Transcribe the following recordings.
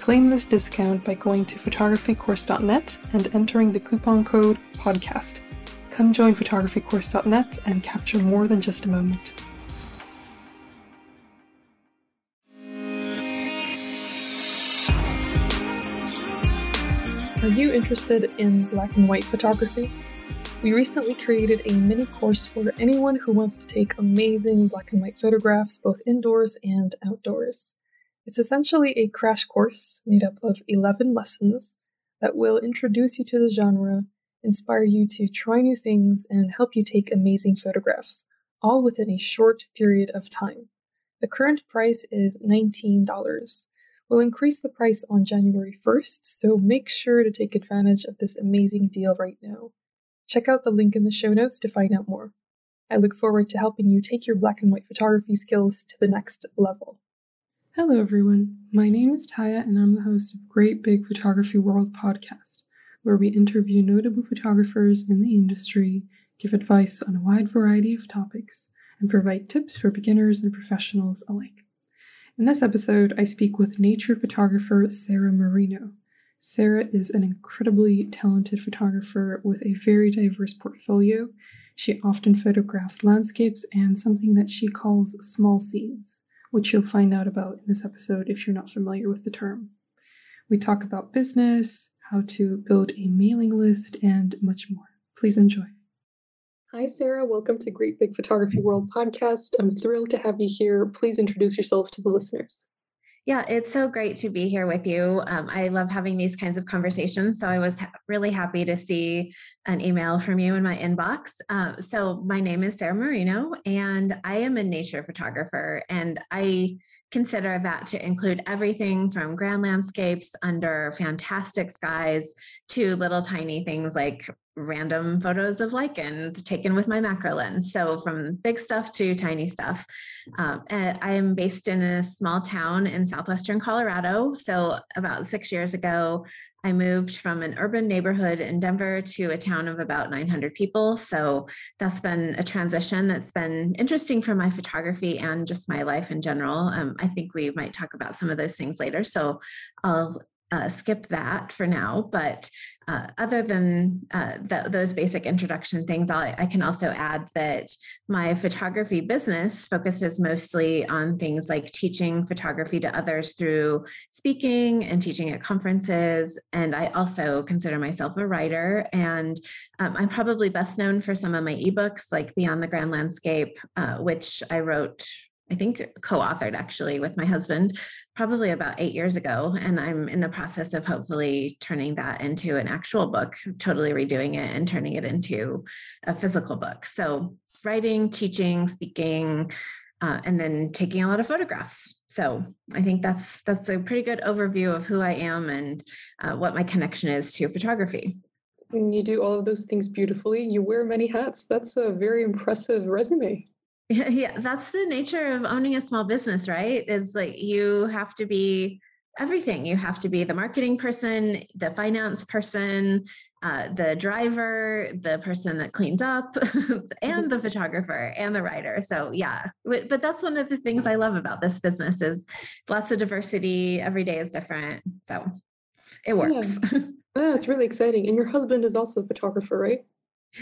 Claim this discount by going to photographycourse.net and entering the coupon code PODCAST. Come join photographycourse.net and capture more than just a moment. Are you interested in black and white photography? We recently created a mini course for anyone who wants to take amazing black and white photographs both indoors and outdoors. It's essentially a crash course made up of 11 lessons that will introduce you to the genre, inspire you to try new things, and help you take amazing photographs, all within a short period of time. The current price is $19. We'll increase the price on January 1st, so make sure to take advantage of this amazing deal right now. Check out the link in the show notes to find out more. I look forward to helping you take your black and white photography skills to the next level. Hello, everyone. My name is Taya, and I'm the host of Great Big Photography World podcast, where we interview notable photographers in the industry, give advice on a wide variety of topics, and provide tips for beginners and professionals alike. In this episode, I speak with nature photographer Sarah Marino. Sarah is an incredibly talented photographer with a very diverse portfolio. She often photographs landscapes and something that she calls small scenes, which you'll find out about in this episode if you're not familiar with the term. We talk about business, how to build a mailing list, and much more. Please enjoy. Hi, Sarah. Welcome to Great Big Photography World podcast. I'm thrilled to have you here. Please introduce yourself to the listeners. Yeah, it's so great to be here with you. Um, I love having these kinds of conversations. So I was ha- really happy to see an email from you in my inbox. Uh, so my name is Sarah Marino, and I am a nature photographer. And I consider that to include everything from grand landscapes under fantastic skies to little tiny things like random photos of lichen taken with my macro lens. So from big stuff to tiny stuff. Um, I am based in a small town in southwestern Colorado. So about six years ago, I moved from an urban neighborhood in Denver to a town of about 900 people. So that's been a transition that's been interesting for my photography and just my life in general. Um, I think we might talk about some of those things later. So I'll uh, skip that for now. But uh, other than uh, th- those basic introduction things, I'll, i can also add that my photography business focuses mostly on things like teaching photography to others through speaking and teaching at conferences. And I also consider myself a writer. And um, I'm probably best known for some of my ebooks, like Beyond the Grand Landscape, uh, which I wrote I think co-authored actually with my husband probably about eight years ago. And I'm in the process of hopefully turning that into an actual book, totally redoing it and turning it into a physical book. So writing, teaching, speaking, uh, and then taking a lot of photographs. So I think that's that's a pretty good overview of who I am and uh, what my connection is to photography. And you do all of those things beautifully. You wear many hats. That's a very impressive resume. Yeah, that's the nature of owning a small business, right? Is like you have to be everything. You have to be the marketing person, the finance person, uh, the driver, the person that cleans up, and the photographer and the writer. So yeah, but, but that's one of the things I love about this business is lots of diversity. Every day is different, so it works. Yeah. It's really exciting. And your husband is also a photographer, right?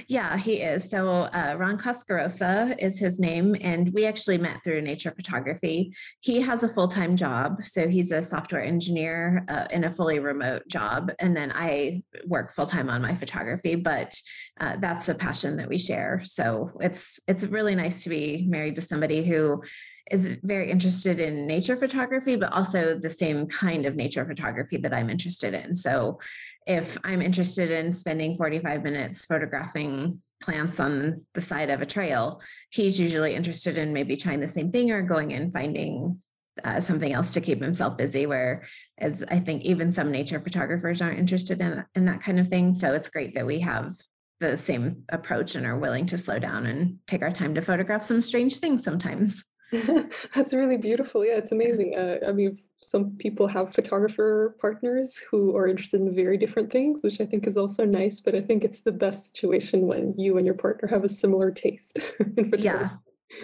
Yeah, he is. So uh, Ron Coscorrosa is his name, and we actually met through nature photography. He has a full time job, so he's a software engineer uh, in a fully remote job, and then I work full time on my photography. But uh, that's a passion that we share. So it's it's really nice to be married to somebody who is very interested in nature photography, but also the same kind of nature photography that I'm interested in. So if I'm interested in spending 45 minutes photographing plants on the side of a trail, he's usually interested in maybe trying the same thing or going and finding uh, something else to keep himself busy. Where, as I think even some nature photographers aren't interested in in that kind of thing. So it's great that we have the same approach and are willing to slow down and take our time to photograph some strange things sometimes. That's really beautiful. Yeah, it's amazing. Uh, I mean, some people have photographer partners who are interested in very different things, which I think is also nice. But I think it's the best situation when you and your partner have a similar taste in photography. Yeah.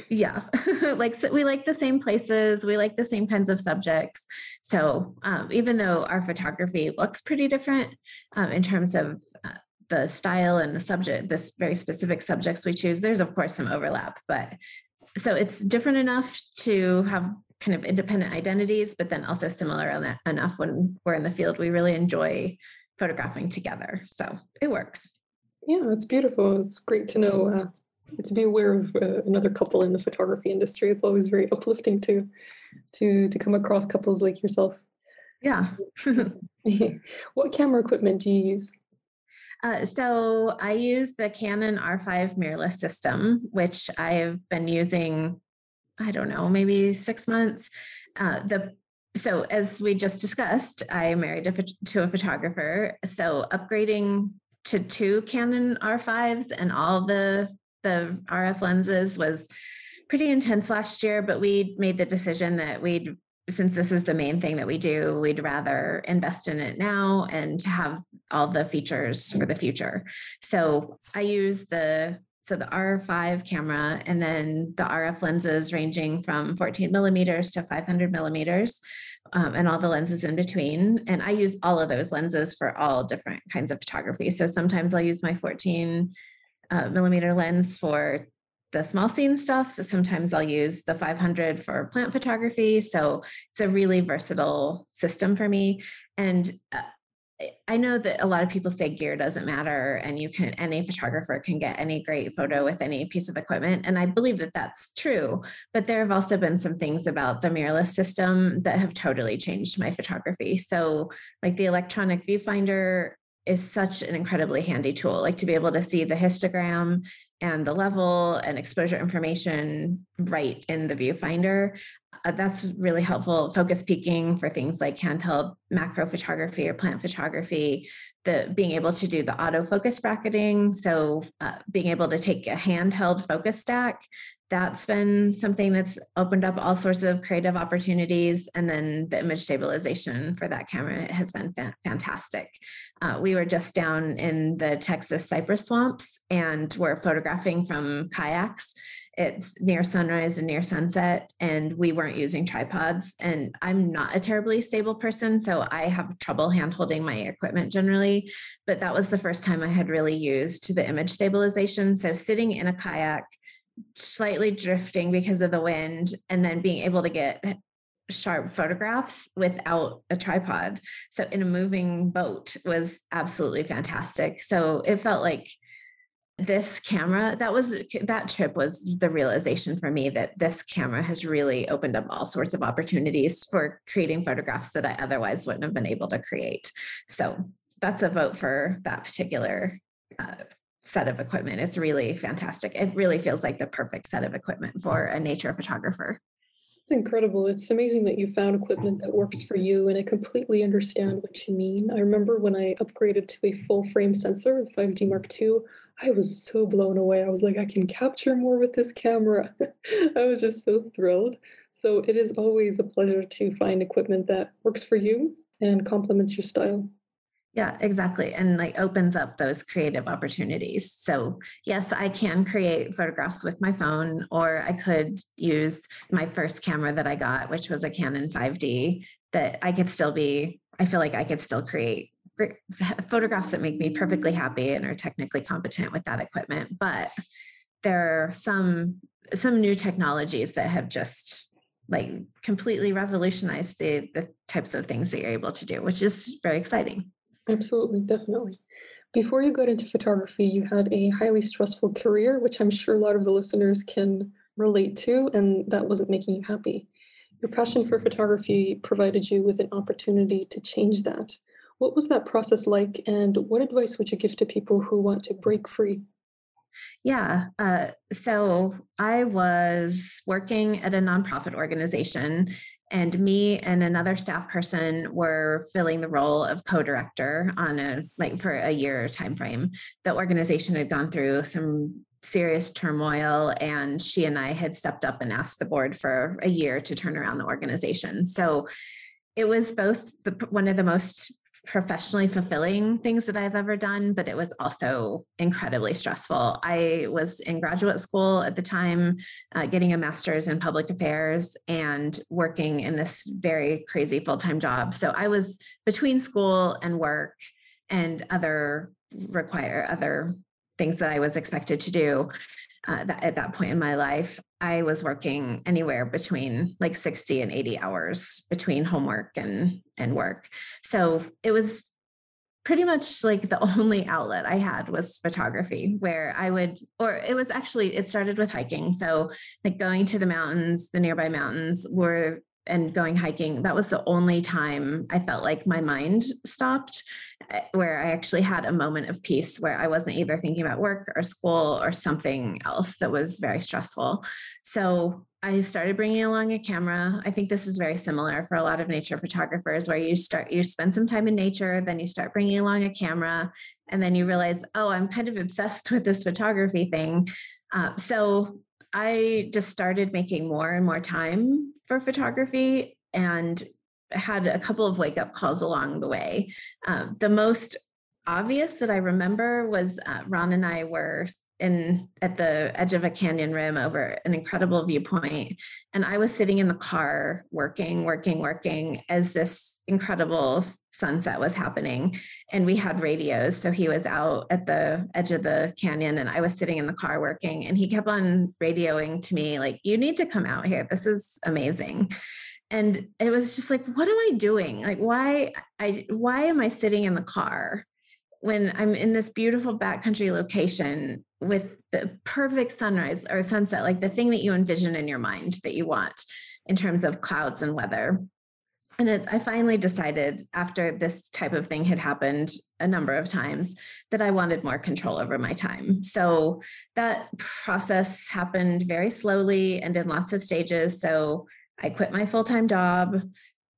Yeah. like so we like the same places, we like the same kinds of subjects. So um, even though our photography looks pretty different um, in terms of uh, the style and the subject, this very specific subjects we choose, there's of course some overlap, but so it's different enough to have kind of independent identities, but then also similar enough when we're in the field. We really enjoy photographing together. So it works. Yeah, that's beautiful. It's great to know, uh, to be aware of uh, another couple in the photography industry. It's always very uplifting to, to, to come across couples like yourself. Yeah. what camera equipment do you use? Uh, so I use the Canon R5 mirrorless system, which I've been using I don't know, maybe six months. Uh, the so as we just discussed, I married a, to a photographer. So upgrading to two Canon R5s and all the the RF lenses was pretty intense last year, but we made the decision that we'd since this is the main thing that we do, we'd rather invest in it now and have all the features for the future. So I use the so the R5 camera, and then the RF lenses ranging from 14 millimeters to 500 millimeters, um, and all the lenses in between. And I use all of those lenses for all different kinds of photography. So sometimes I'll use my 14 uh, millimeter lens for the small scene stuff. Sometimes I'll use the 500 for plant photography. So it's a really versatile system for me. And uh, I know that a lot of people say gear doesn't matter and you can any photographer can get any great photo with any piece of equipment and I believe that that's true but there have also been some things about the mirrorless system that have totally changed my photography so like the electronic viewfinder is such an incredibly handy tool like to be able to see the histogram and the level and exposure information right in the viewfinder uh, that's really helpful. Focus peaking for things like handheld macro photography or plant photography, the being able to do the autofocus bracketing. So uh, being able to take a handheld focus stack, that's been something that's opened up all sorts of creative opportunities. And then the image stabilization for that camera has been fa- fantastic. Uh, we were just down in the Texas cypress swamps and we're photographing from kayaks. It's near sunrise and near sunset and we weren't using tripods. And i'm not a terribly stable person so i have trouble hand holding my equipment generally but that was the first time i had really used the image stabilization. So sitting in a kayak slightly drifting because of the wind and then being able to get sharp photographs without a tripod so in a moving boat was absolutely fantastic so it felt like this camera that was that trip was the realization for me that this camera has really opened up all sorts of opportunities for creating photographs that I otherwise wouldn't have been able to create. So that's a vote for that particular uh, set of equipment. It's really fantastic. It really feels like the perfect set of equipment for a nature photographer. It's incredible. It's amazing that you found equipment that works for you, and I completely understand what you mean. I remember when I upgraded to a full frame sensor, the 5D Mark II, I was so blown away. I was like, I can capture more with this camera. I was just so thrilled. So it is always a pleasure to find equipment that works for you and complements your style. Yeah, exactly. And like opens up those creative opportunities. So, yes, I can create photographs with my phone, or I could use my first camera that I got, which was a Canon 5D, that I could still be, I feel like I could still create photographs that make me perfectly happy and are technically competent with that equipment. But there are some some new technologies that have just like completely revolutionized the the types of things that you're able to do, which is very exciting. Absolutely, definitely. Before you got into photography, you had a highly stressful career, which I'm sure a lot of the listeners can relate to, and that wasn't making you happy. Your passion for photography provided you with an opportunity to change that. What was that process like, and what advice would you give to people who want to break free? Yeah. Uh, so I was working at a nonprofit organization, and me and another staff person were filling the role of co-director on a like for a year time frame. The organization had gone through some serious turmoil and she and I had stepped up and asked the board for a year to turn around the organization. So it was both the, one of the most professionally fulfilling things that I've ever done, but it was also incredibly stressful. I was in graduate school at the time, uh, getting a master's in public affairs and working in this very crazy full time job. So I was between school and work and other require other things that I was expected to do uh, that, at that point in my life, I was working anywhere between like 60 and 80 hours between homework and and work. So it was pretty much like the only outlet I had was photography, where I would, or it was actually, it started with hiking. So, like going to the mountains, the nearby mountains were and going hiking, that was the only time I felt like my mind stopped, eh, where I actually had a moment of peace where I wasn't either thinking about work or school or something else that was very stressful. So I started bringing along a camera. I think this is very similar for a lot of nature photographers, where you start, you spend some time in nature, then you start bringing along a camera, and then you realize, oh, I'm kind of obsessed with this photography thing. Uh, so I just started making more and more time for photography and had a couple of wake up calls along the way. Um, the most obvious that I remember was uh, Ron and I were in at the edge of a canyon rim over an incredible viewpoint. And i was sitting in the car working working working as this incredible sunset was happening. And we had radios. So he was out at the edge of the canyon and i was sitting in the car working. And he kept on radioing to me like you need to come out here. This is amazing. And it was just like what am i doing? Like why i why am i sitting in the car when I'm in this beautiful backcountry location with the perfect sunrise or sunset, like the thing that you envision in your mind that you want in terms of clouds and weather. And it, I finally decided after this type of thing had happened a number of times that I wanted more control over my time. So that process happened very slowly and in lots of stages. So I quit my full time job.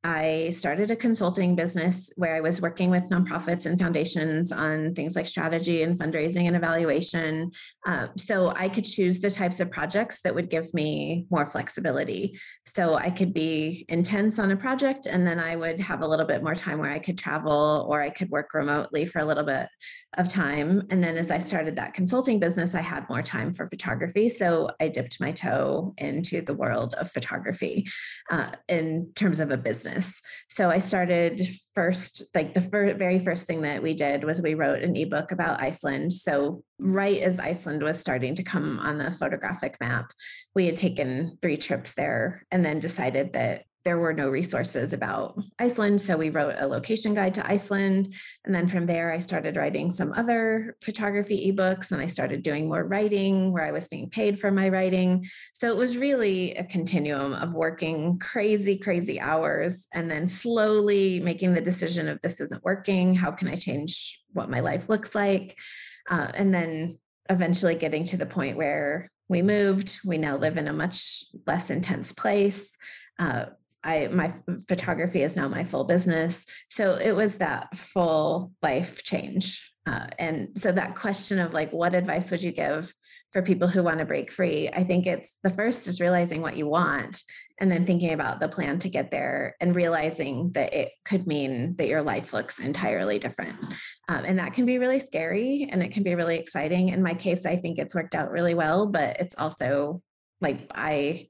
I started a consulting business where I was working with nonprofits and foundations on things like strategy and fundraising and evaluation. Uh, so I could choose the types of projects that would give me more flexibility. So I could be intense on a project, and then I would have a little bit more time where I could travel or I could work remotely for a little bit of time. And then as I started that consulting business, I had more time for photography. So I dipped my toe into the world of photography uh, in terms of a business. So I started first, like the fir- very first thing that we did was we wrote an ebook about Iceland. So right as Iceland was starting to come on the photographic map, we had taken three trips there and then decided that there were no resources about Iceland. So we wrote a location guide to Iceland. And then from there, I started writing some other photography ebooks and I started doing more writing where I was being paid for my writing. So it was really a continuum of working crazy, crazy hours and then slowly making the decision of this isn't working. How can I change what my life looks like? Uh, and then eventually getting to the point where we moved. We now live in a much less intense place. Uh, I my photography is now my full business. So it was that full life change. Uh, and so that question of like, what advice would you give for people who want to break free. I think it's the first is realizing what you want and then thinking about the plan to get there and realizing that it could mean that your life looks entirely different. Um, and that can be really scary and it can be really exciting. In my case, I think it's worked out really well, but it's also like I,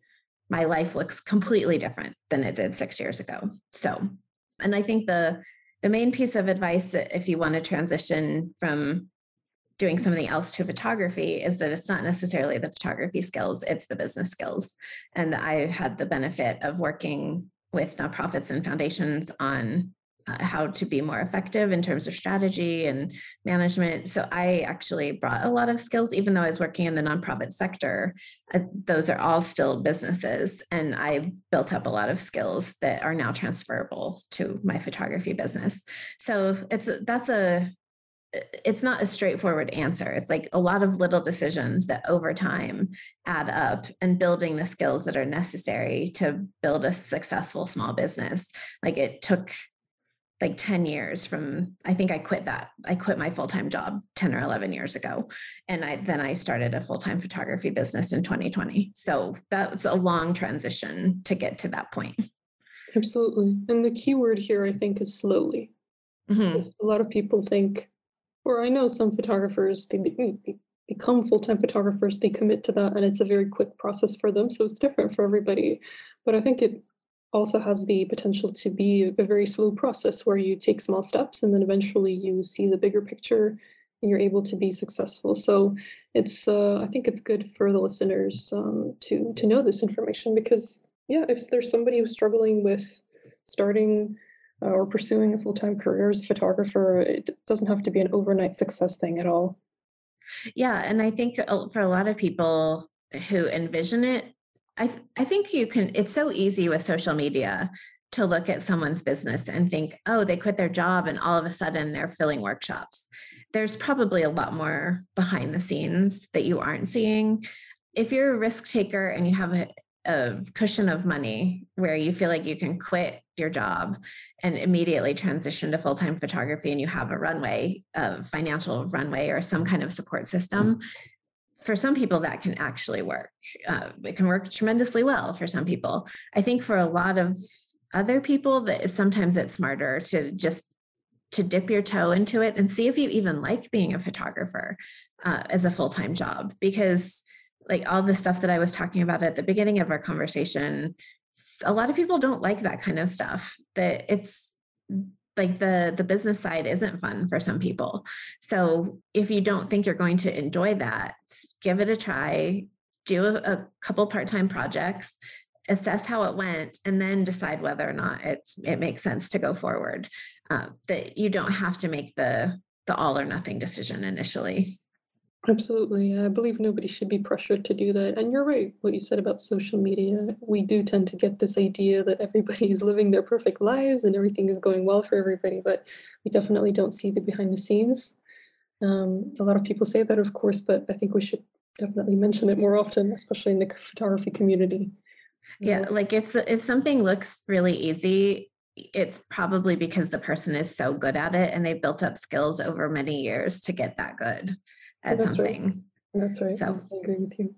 my life looks completely different than it did six years ago. So, and I think the, the main piece of advice that if you want to transition from doing something else to photography is that it's not necessarily the photography skills, it's the business skills. And I had the benefit of working with nonprofits and foundations on how to be more effective in terms of strategy and management. So I actually brought a lot of skills, even though I was working in the nonprofit sector. Uh, those are all still businesses, and I built up a lot of skills that are now transferable to my photography business. So it's that's a it's not a straightforward answer. It's like a lot of little decisions that over time add up and building the skills that are necessary to build a successful small business. Like it took like 10 years from I think I quit that. I quit my full-time job 10 or 11 years ago and I then I started a full-time photography business in 2020. So that's a long transition to get to that point. Absolutely. And the key word here I think is slowly. Mm-hmm. A lot of people think or I know some photographers, they become full time photographers, they commit to that, and it's a very quick process for them. So it's different for everybody. But I think it also has the potential to be a very slow process where you take small steps and then eventually you see the bigger picture and you're able to be successful. So it's uh, I think it's good for the listeners um, to to know this information because yeah, if there's somebody who's struggling with starting uh, or pursuing a full time career as a photographer, it doesn't have to be an overnight success thing at all. Yeah. And I think for a lot of people who envision it, I, th- I think you can, it's so easy with social media to look at someone's business and think, oh, they quit their job and all of a sudden they're filling workshops. There's probably a lot more behind the scenes that you aren't seeing. If you're a risk taker and you have a, a cushion of money where you feel like you can quit your job and immediately transition to full-time photography and you have a runway a financial runway or some kind of support system for some people that can actually work uh, it can work tremendously well for some people i think for a lot of other people that sometimes it's smarter to just to dip your toe into it and see if you even like being a photographer uh, as a full-time job because like all the stuff that I was talking about at the beginning of our conversation, a lot of people don't like that kind of stuff. That it's like the the business side isn't fun for some people. So if you don't think you're going to enjoy that, give it a try. Do a, a couple part-time projects, assess how it went, and then decide whether or not it's it makes sense to go forward. Uh, that you don't have to make the the all or nothing decision initially. Absolutely. I believe nobody should be pressured to do that. And you're right, what you said about social media. We do tend to get this idea that everybody is living their perfect lives and everything is going well for everybody, but we definitely don't see the behind the scenes. Um, a lot of people say that, of course, but I think we should definitely mention it more often, especially in the photography community. Yeah, like if if something looks really easy, it's probably because the person is so good at it and they built up skills over many years to get that good at That's something. Right. That's right. So I agree with you.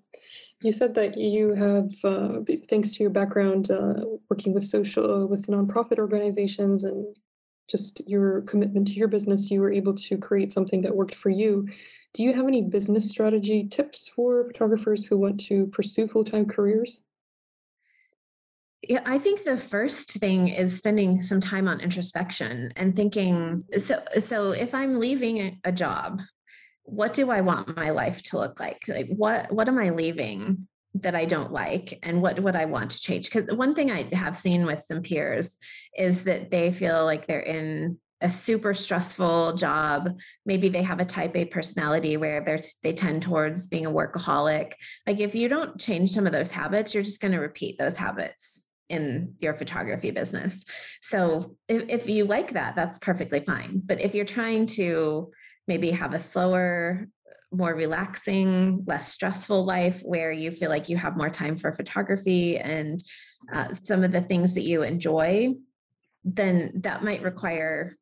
You said that you have, uh, thanks to your background uh, working with social, uh, with nonprofit organizations, and just your commitment to your business, you were able to create something that worked for you. Do you have any business strategy tips for photographers who want to pursue full time careers? Yeah, I think the first thing is spending some time on introspection and thinking. So, so if I'm leaving a job what do I want my life to look like? Like what what am I leaving that I don't like and what would I want to change? Because one thing I have seen with some peers is that they feel like they're in a super stressful job. Maybe they have a type A personality where they're they tend towards being a workaholic. Like if you don't change some of those habits, you're just going to repeat those habits in your photography business. So if, if you like that, that's perfectly fine. But if you're trying to maybe have a slower, more relaxing, less stressful life where you feel like you have more time for photography and uh, some of the things that you enjoy, then that might require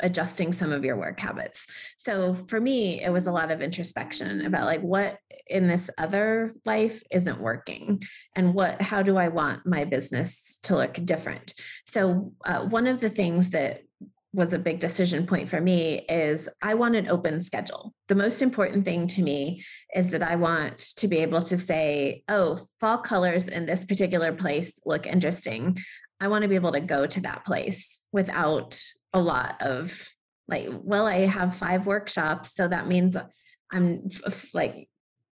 adjusting some of your work habits. So for me, it was a lot of introspection about like what in this other life isn't working and what how do I want my business to look different. So uh, one of the things that was a big decision point for me is I want an open schedule. The most important thing to me is that I want to be able to say, oh, fall colors in this particular place look interesting. I want to be able to go to that place without a lot of like, well, I have five workshops. So that means I'm like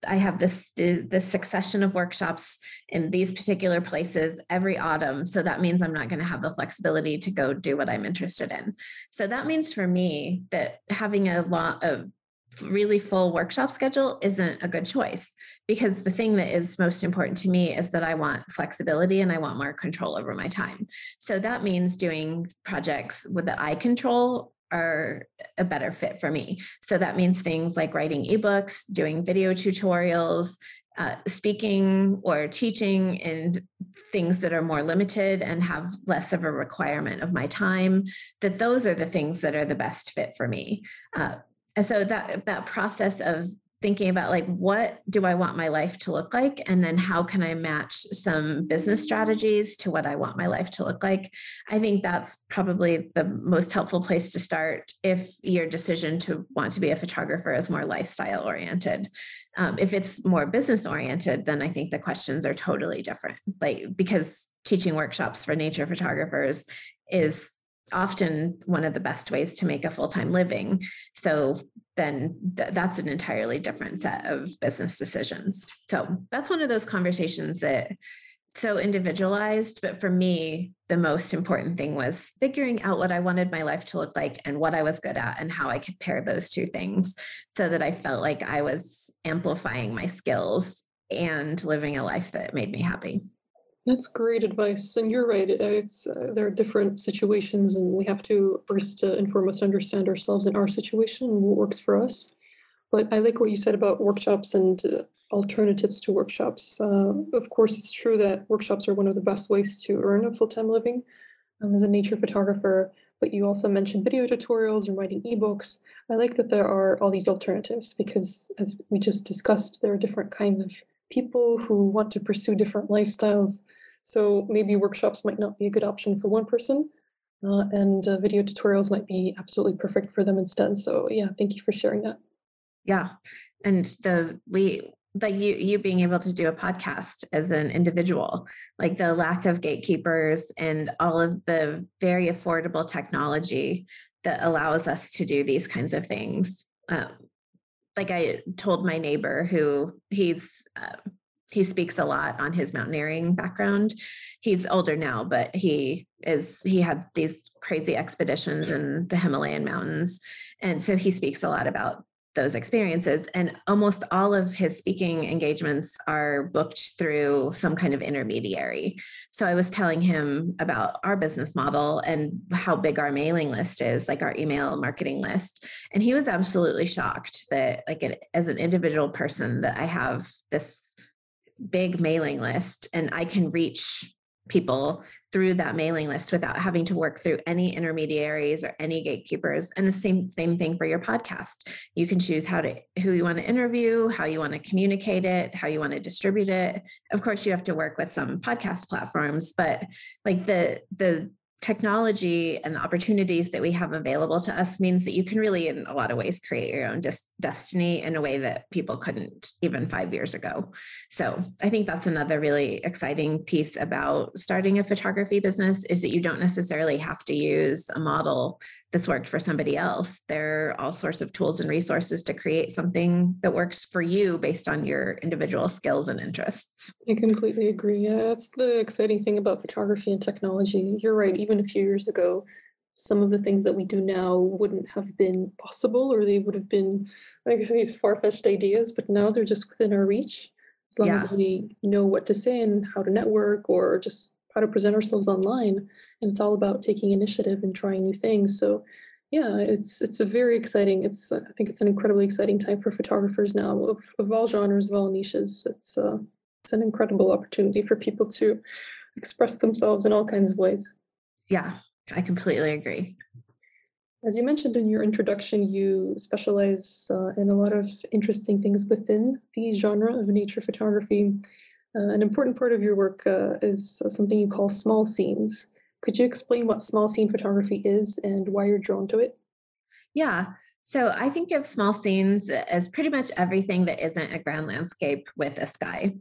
I have this this succession of workshops in these particular places every autumn. So that means I'm not going to have the flexibility to go do what I'm interested in. So that means for me that having a lot of really full workshop schedule isn't a good choice because the thing that is most important to me is that I want flexibility and I want more control over my time. So that means doing projects that I control are a better fit for me. So that means things like writing ebooks, doing video tutorials, uh, speaking or teaching and things that are more limited and have less of a requirement of my time that those are the things that are the best fit for me uh, and so that that process of thinking about like what do i want my life to look like? And then how can i match some business strategies to what i want my life to look like? I think that's probably the most helpful place to start if your decision to want to be a photographer is more lifestyle oriented. Um, if it's more business oriented then i think the questions are totally different. Like because teaching workshops for nature photographers is often one of the best ways to make a full-time living. So then th- that's an entirely different set of business decisions. So that's one of those conversations that so individualized but for me the most important thing was figuring out what i wanted my life to look like and what i was good at and how i could pair those two things so that i felt like i was amplifying my skills and living a life that made me happy that's great advice, and you're right. It's uh, there are different situations, and we have to first uh, inform us, understand ourselves in our situation and what works for us. But I like what you said about workshops and uh, alternatives to workshops. Uh, of course, it's true that workshops are one of the best ways to earn a full-time living um, as a nature photographer. But you also mentioned video tutorials and writing ebooks. I like that there are all these alternatives because, as we just discussed, there are different kinds of people who want to pursue different lifestyles. So maybe workshops might not be a good option for one person, uh, and uh, video tutorials might be absolutely perfect for them instead. So yeah, thank you for sharing that. Yeah, and the we like you you being able to do a podcast as an individual like the lack of gatekeepers and all of the very affordable technology that allows us to do these kinds of things um, like I told my neighbor who he's uh, he speaks a lot on his mountaineering background. He's older now, but he is he had these crazy expeditions in the Himalayan mountains, and so he speaks a lot about those experiences. And almost all of his speaking engagements are booked through some kind of intermediary. So I was telling him about our business model and how big our mailing list is, like our email marketing list. And he was absolutely shocked that, like, it, as an individual person, that I have this big mailing list and I can reach people through that mailing list without having to work through any intermediaries or any gatekeepers. And the same same thing for your podcast. You can choose how to who you want to interview how you want to communicate it how you want to distribute it. Of course you have to work with some podcast platforms but like the the technology and the opportunities that we have available to us means that you can really in a lot of ways create your own dis- destiny in a way that people couldn't even 5 years ago. So, I think that's another really exciting piece about starting a photography business is that you don't necessarily have to use a model that's worked for somebody else. There are all sorts of tools and resources to create something that works for you based on your individual skills and interests. I completely agree. Yeah, that's the exciting thing about photography and technology. You're right. Even a few years ago, some of the things that we do now wouldn't have been possible, or they would have been, like I guess, these far fetched ideas, but now they're just within our reach. As long yeah. as we know what to say and how to network or just how to present ourselves online and it's all about taking initiative and trying new things. So yeah it's it's a very exciting it's i think it's an incredibly exciting time for photographers now of, of all genres of all niches. It's uh it's an incredible opportunity for people to express themselves in all kinds of ways. Yeah i completely agree. As you mentioned in your introduction, you specialize uh, in a lot of interesting things within the genre of nature photography. Uh, an important part of your work uh, is something you call small scenes. Could you explain what small scene photography is and why you're drawn to it? Yeah. So I think of small scenes as pretty much everything that isn't a grand landscape with a sky.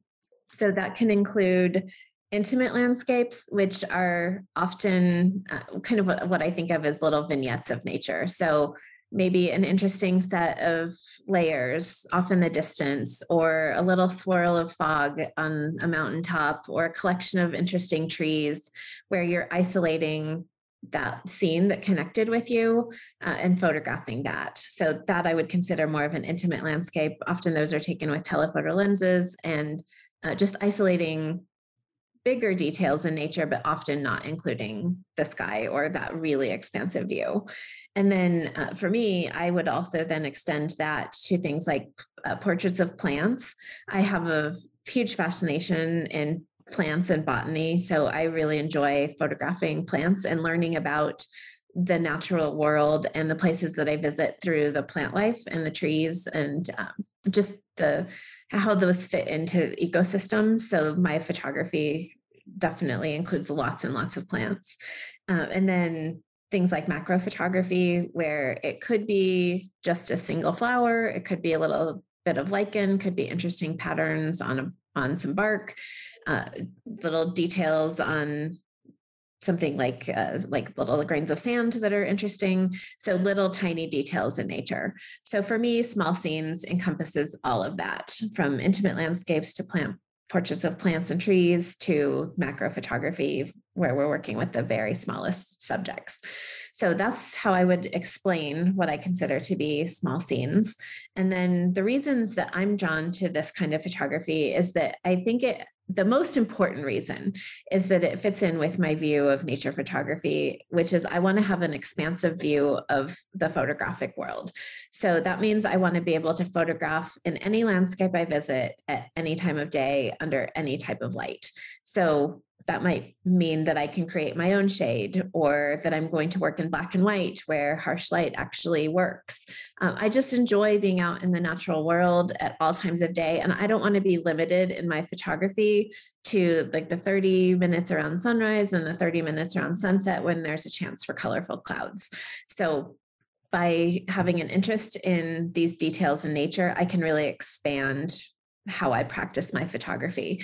So that can include intimate landscapes, which are often uh, kind of what, what I think of as little vignettes of nature. So maybe an interesting set of layers off in the distance, or a little swirl of fog on a mountaintop, or a collection of interesting trees where you're isolating that scene that connected with you uh, and photographing that. So that I would consider more of an intimate landscape. Often those are taken with telephoto lenses and uh, just isolating bigger details in nature, but often not including the sky or that really expansive view. And then uh, for me, I would also then extend that to things like uh, portraits of plants. I have a huge fascination in plants and botany. So I really enjoy photographing plants and learning about the natural world and the places that I visit through the plant life and the trees and um, just the how those fit into ecosystems. So my photography definitely includes lots and lots of plants. Uh, and then things like macro photography, where it could be just a single flower, it could be a little bit of lichen, could be interesting patterns on a, on some bark, uh, little details on something like uh, like little grains of sand that are interesting. So little tiny details in nature. So for me small scenes encompasses all of that from intimate landscapes to plant portraits of plants and trees to macro photography where we're working with the very smallest subjects so that's how I would explain what I consider to be small scenes. And then the reasons that I'm drawn to this kind of photography is that I think it the most important reason is that it fits in with my view of nature photography, which is I want to have an expansive view of the photographic world. So that means I want to be able to photograph in any landscape I visit at any time of day under any type of light. So that might mean that I can create my own shade or that I'm going to work in black and white where harsh light actually works. Um, I just enjoy being out in the natural world at all times of day. And I don't want to be limited in my photography to like the 30 minutes around sunrise and the 30 minutes around sunset when there's a chance for colorful clouds. So by having an interest in these details in nature, I can really expand how I practice my photography.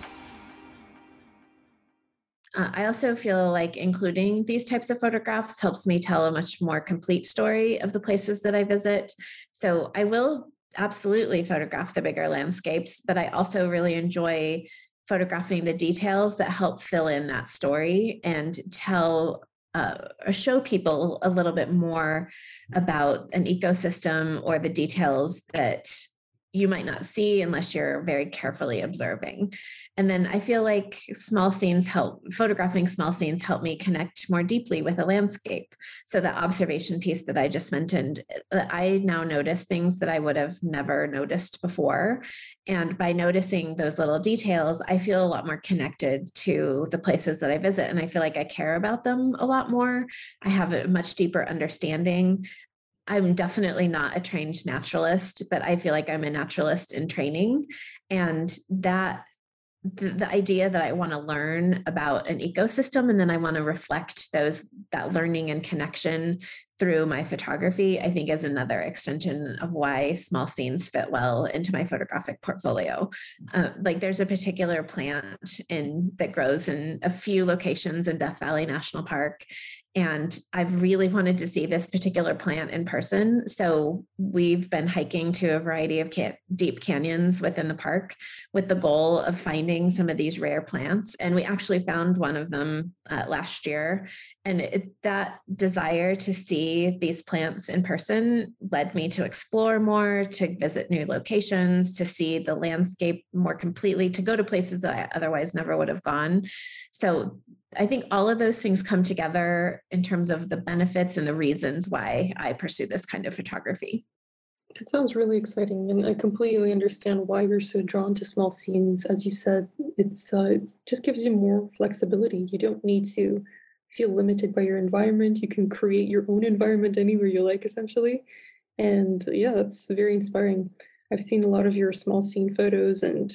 Uh, I also feel like including these types of photographs helps me tell a much more complete story of the places that I visit. So I will absolutely photograph the bigger landscapes, but I also really enjoy photographing the details that help fill in that story and tell uh, or show people a little bit more about an ecosystem or the details that you might not see unless you're very carefully observing. And then I feel like small scenes help, photographing small scenes help me connect more deeply with a landscape. So the observation piece that I just mentioned, uh, I now notice things that I would have never noticed before. And by noticing those little details, I feel a lot more connected to the places that I visit. And I feel like I care about them a lot more. I have a much deeper understanding I'm definitely not a trained naturalist, but I feel like I'm a naturalist in training. And that the, the idea that I want to learn about an ecosystem and then I want to reflect those that learning and connection through my photography, I think is another extension of why small scenes fit well into my photographic portfolio. Uh, like there's a particular plant in that grows in a few locations in Death Valley National Park and I've really wanted to see this particular plant in person. So we've been hiking to a variety of deep canyons within the park with the goal of finding some of these rare plants. And we actually found one of them uh, last year. And it, that desire to see these plants in person led me to explore more, to visit new locations, to see the landscape more completely, to go to places that I otherwise never would have gone. So I think all of those things come together in terms of the benefits and the reasons why I pursue this kind of photography. It sounds really exciting, and I completely understand why you're so drawn to small scenes. As you said, it's uh, it just gives you more flexibility. You don't need to feel limited by your environment. You can create your own environment anywhere you like, essentially. And yeah, that's very inspiring. I've seen a lot of your small scene photos, and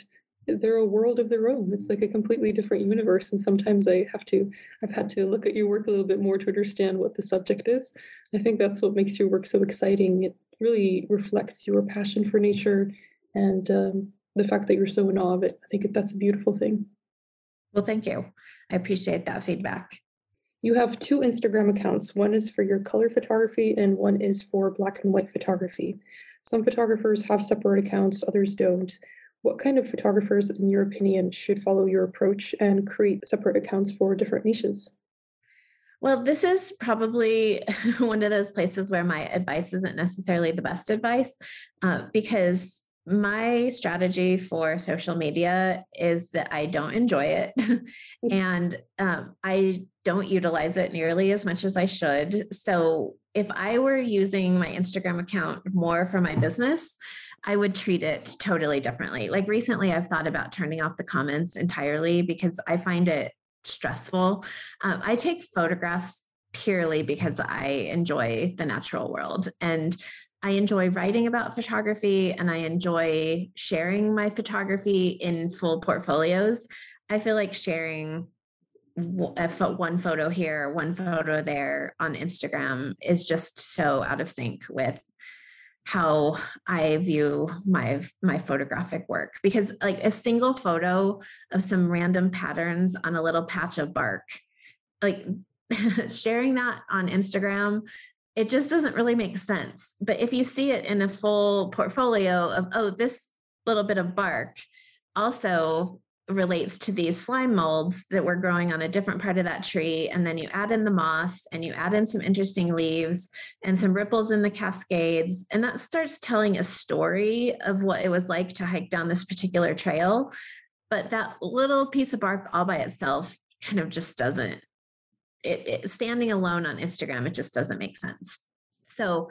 they're a world of their own. It's like a completely different universe. And sometimes I have to, I've had to look at your work a little bit more to understand what the subject is. I think that's what makes your work so exciting. It really reflects your passion for nature and um, the fact that you're so in awe of it. I think that's a beautiful thing. Well, thank you. I appreciate that feedback. You have two Instagram accounts. One is for your color photography and one is for black and white photography. Some photographers have separate accounts, others don't. What kind of photographers, in your opinion, should follow your approach and create separate accounts for different niches? Well, this is probably one of those places where my advice isn't necessarily the best advice uh, because my strategy for social media is that I don't enjoy it mm-hmm. and um, I don't utilize it nearly as much as I should. So, if I were using my Instagram account more for my business, I would treat it totally differently. Like recently, I've thought about turning off the comments entirely because I find it stressful. Um, I take photographs purely because I enjoy the natural world and I enjoy writing about photography and I enjoy sharing my photography in full portfolios. I feel like sharing one photo here, one photo there on Instagram is just so out of sync with how I view my my photographic work. Because like a single photo of some random patterns on a little patch of bark like sharing that on Instagram it just doesn't really make sense. But if you see it in a full portfolio of oh this little bit of bark also relates to these slime molds that were growing on a different part of that tree. And then you add in the moss and you add in some interesting leaves and some ripples in the cascades. And that starts telling a story of what it was like to hike down this particular trail. But that little piece of bark all by itself kind of just doesn't, it, it standing alone on Instagram, it just doesn't make sense. So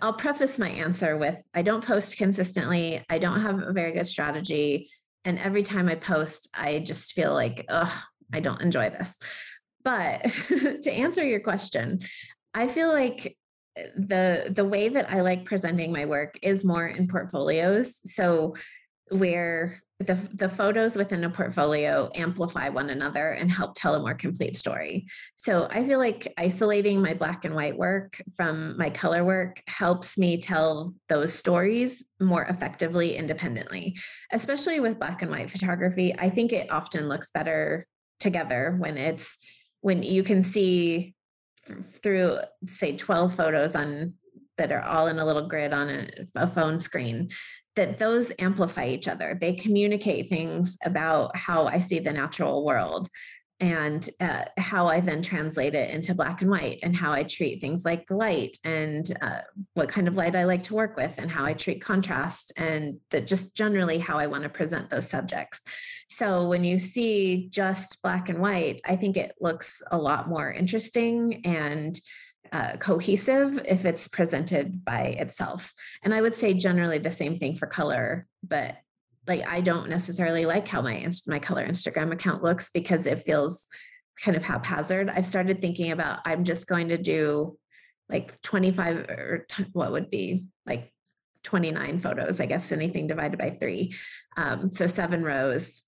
I'll preface my answer with I don't post consistently. I don't have a very good strategy and every time I post, I just feel like, oh, I don't enjoy this. But to answer your question, I feel like eh, the the way that I like presenting my work is more in portfolios. So where the, the photos within a portfolio amplify one another and help tell a more complete story. So I feel like isolating my black and white work from my color work helps me tell those stories more effectively independently, especially with black and white photography. I think it often looks better together when it's when you can see through say 12 photos on that are all in a little grid on a, a phone screen that those amplify each other. They communicate things about how I see the natural world and uh, how I then translate it into black and white and how I treat things like light and uh, what kind of light I like to work with and how I treat contrast and that just generally how I want to present those subjects. So when you see just black and white, I think it looks a lot more interesting and uh, cohesive if it's presented by itself. And I would say generally the same thing for color, but like I don't necessarily like how my my color Instagram account looks because it feels kind of haphazard. I've started thinking about I'm just going to do like 25 or what would be like 29 photos, I guess anything divided by three. Um, so seven rows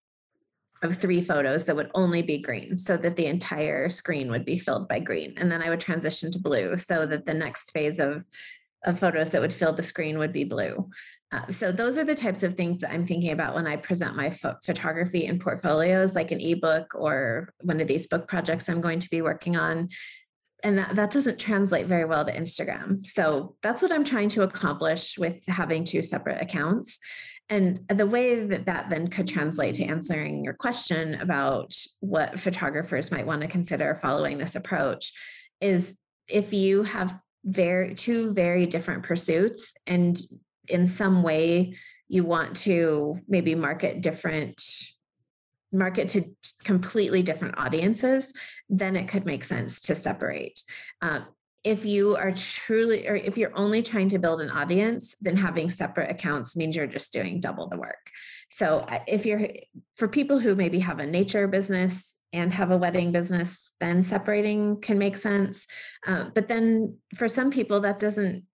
of three photos that would only be green so that the entire screen would be filled by green. And then I would transition to blue so that the next phase of, of photos that would fill the screen would be blue. Uh, so those are the types of things that I'm thinking about when I present my ph- photography in portfolios, like an ebook or one of these book projects I'm going to be working on. And that, that doesn't translate very well to Instagram. So that's what I'm trying to accomplish with having two separate accounts. And the way that that then could translate to answering your question about what photographers might want to consider following this approach is if you have very two very different pursuits and in some way you want to maybe market different market to completely different audiences then it could make sense to separate. Um, if you are truly or if you're only trying to build an audience then having separate accounts means you're just doing double the work. So if you're for people who maybe have a nature business and have a wedding business then separating can make sense. Uh, but then for some people that doesn't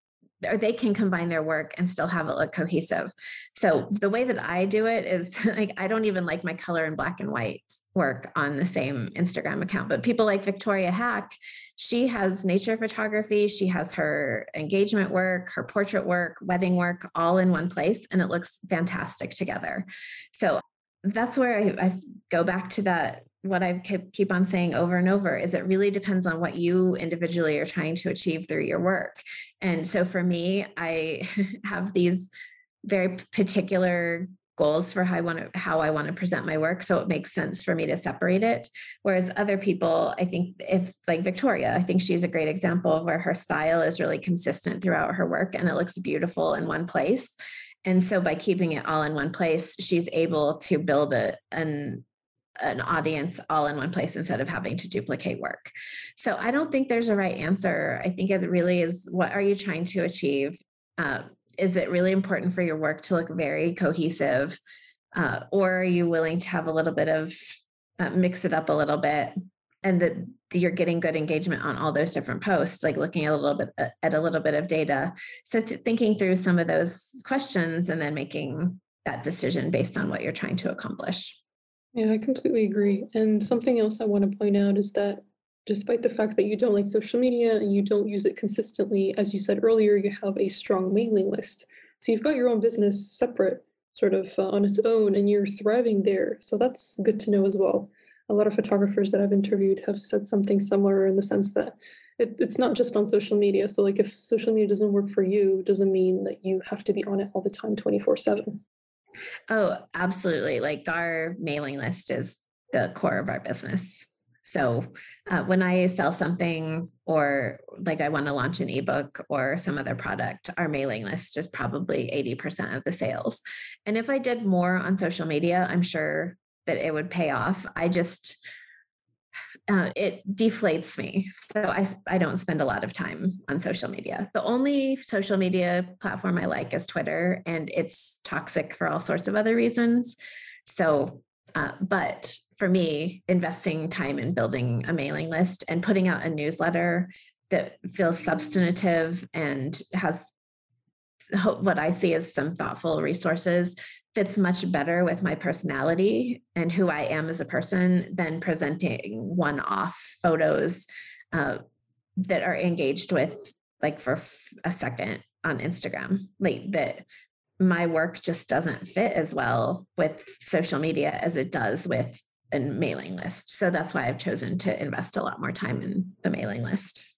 or they can combine their work and still have it look cohesive. So the way that I do it is like I don't even like my color and black and white work on the same Instagram account, but people like Victoria Haack, she has nature photography, she has her engagement work, her portrait work, wedding work all in one place and it looks fantastic together. So that's where I, I go back to that what I keep on saying over and over is it really depends on what you individually are trying to achieve through your work. And so for me, I have these very particular goals for how I want to how I want to present my work so it makes sense for me to separate it whereas other people I think if like Victoria I think she's a great example of where her style is really consistent throughout her work and it looks beautiful in one place and so by keeping it all in one place she's able to build a an an audience all in one place instead of having to duplicate work. So I don't think there's a right answer. I think it really is what are you trying to achieve? Uh, is it really important for your work to look very cohesive? Uh, or are you willing to have a little bit of uh, mix it up a little bit and that you're getting good engagement on all those different posts like looking a little bit uh, at a little bit of data so th- thinking through some of those questions and then making that decision based on what you're trying to accomplish yeah, I completely agree. And something else I want to point out is that despite the fact that you don't like social media and you don't use it consistently, as you said earlier, you have a strong mailing list. So you've got your own business separate, sort of uh, on its own, and you're thriving there. So that's good to know as well. A lot of photographers that I've interviewed have said something similar in the sense that it, it's not just on social media. So, like, if social media doesn't work for you, doesn't mean that you have to be on it all the time, 24 7. Oh, absolutely. Like our mailing list is the core of our business. So uh, when I sell something or like I want to launch an ebook or some other product, our mailing list is probably 80% of the sales. And if I did more on social media, I'm sure that it would pay off. I just, uh, it deflates me. So I, I don't spend a lot of time on social media. The only social media platform I like is Twitter, and it's toxic for all sorts of other reasons. So, uh, but for me, investing time in building a mailing list and putting out a newsletter that feels substantive and has what I see as some thoughtful resources fits much better with my personality and who I am as a person than presenting one off photos uh, that are engaged with like for a second on Instagram. Like that my work just doesn't fit as well with social media as it does with a mailing list. So that's why I've chosen to invest a lot more time in the mailing list.